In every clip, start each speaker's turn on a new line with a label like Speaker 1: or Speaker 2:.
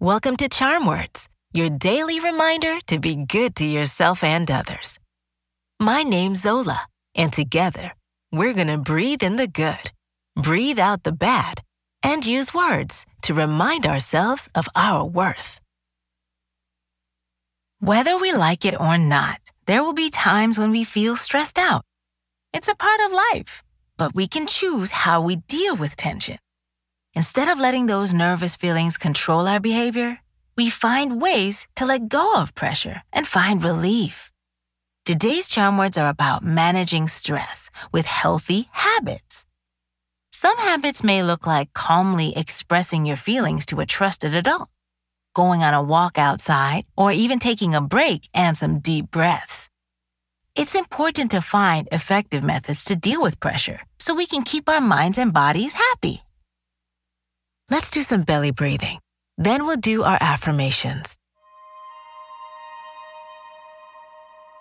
Speaker 1: Welcome to Charm Words, your daily reminder to be good to yourself and others. My name's Zola, and together, we're going to breathe in the good, breathe out the bad, and use words to remind ourselves of our worth. Whether we like it or not, there will be times when we feel stressed out. It's a part of life, but we can choose how we deal with tension. Instead of letting those nervous feelings control our behavior, we find ways to let go of pressure and find relief. Today's charm words are about managing stress with healthy habits. Some habits may look like calmly expressing your feelings to a trusted adult, going on a walk outside, or even taking a break and some deep breaths. It's important to find effective methods to deal with pressure so we can keep our minds and bodies happy. Let's do some belly breathing. Then we'll do our affirmations.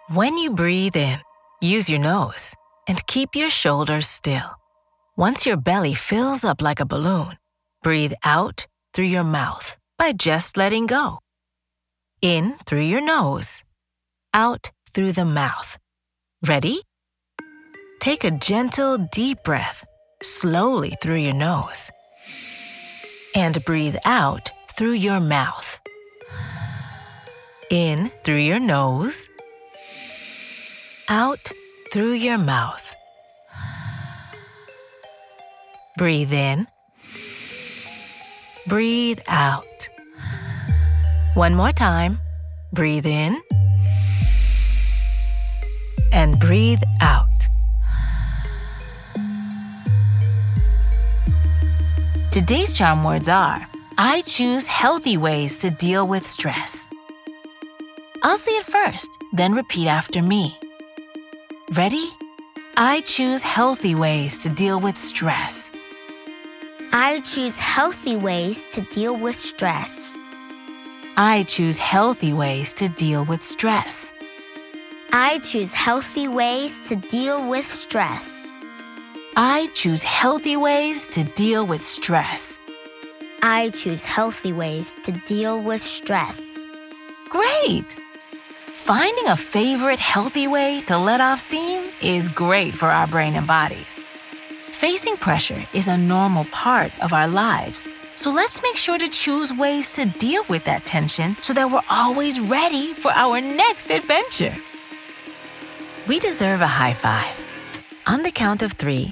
Speaker 1: When you breathe in, use your nose and keep your shoulders still. Once your belly fills up like a balloon, breathe out through your mouth by just letting go. In through your nose, out through the mouth. Ready? Take a gentle, deep breath slowly through your nose and breathe out through your mouth. In through your nose out through your mouth. Breathe in. Breathe out. One more time. Breathe in. And breathe out. Today's charm words are I choose healthy ways to deal with stress. I'll say it first, then repeat after me. Ready? I choose healthy ways to deal with stress.
Speaker 2: I choose healthy ways to deal with stress.
Speaker 1: I choose healthy ways to deal with stress.
Speaker 2: I choose healthy ways to deal with stress.
Speaker 1: I choose healthy ways to deal with stress.
Speaker 2: I choose healthy ways to deal with stress.
Speaker 1: Great! Finding a favorite healthy way to let off steam is great for our brain and bodies. Facing pressure is a normal part of our lives, so let's make sure to choose ways to deal with that tension so that we're always ready for our next adventure. We deserve a high five. On the count of three,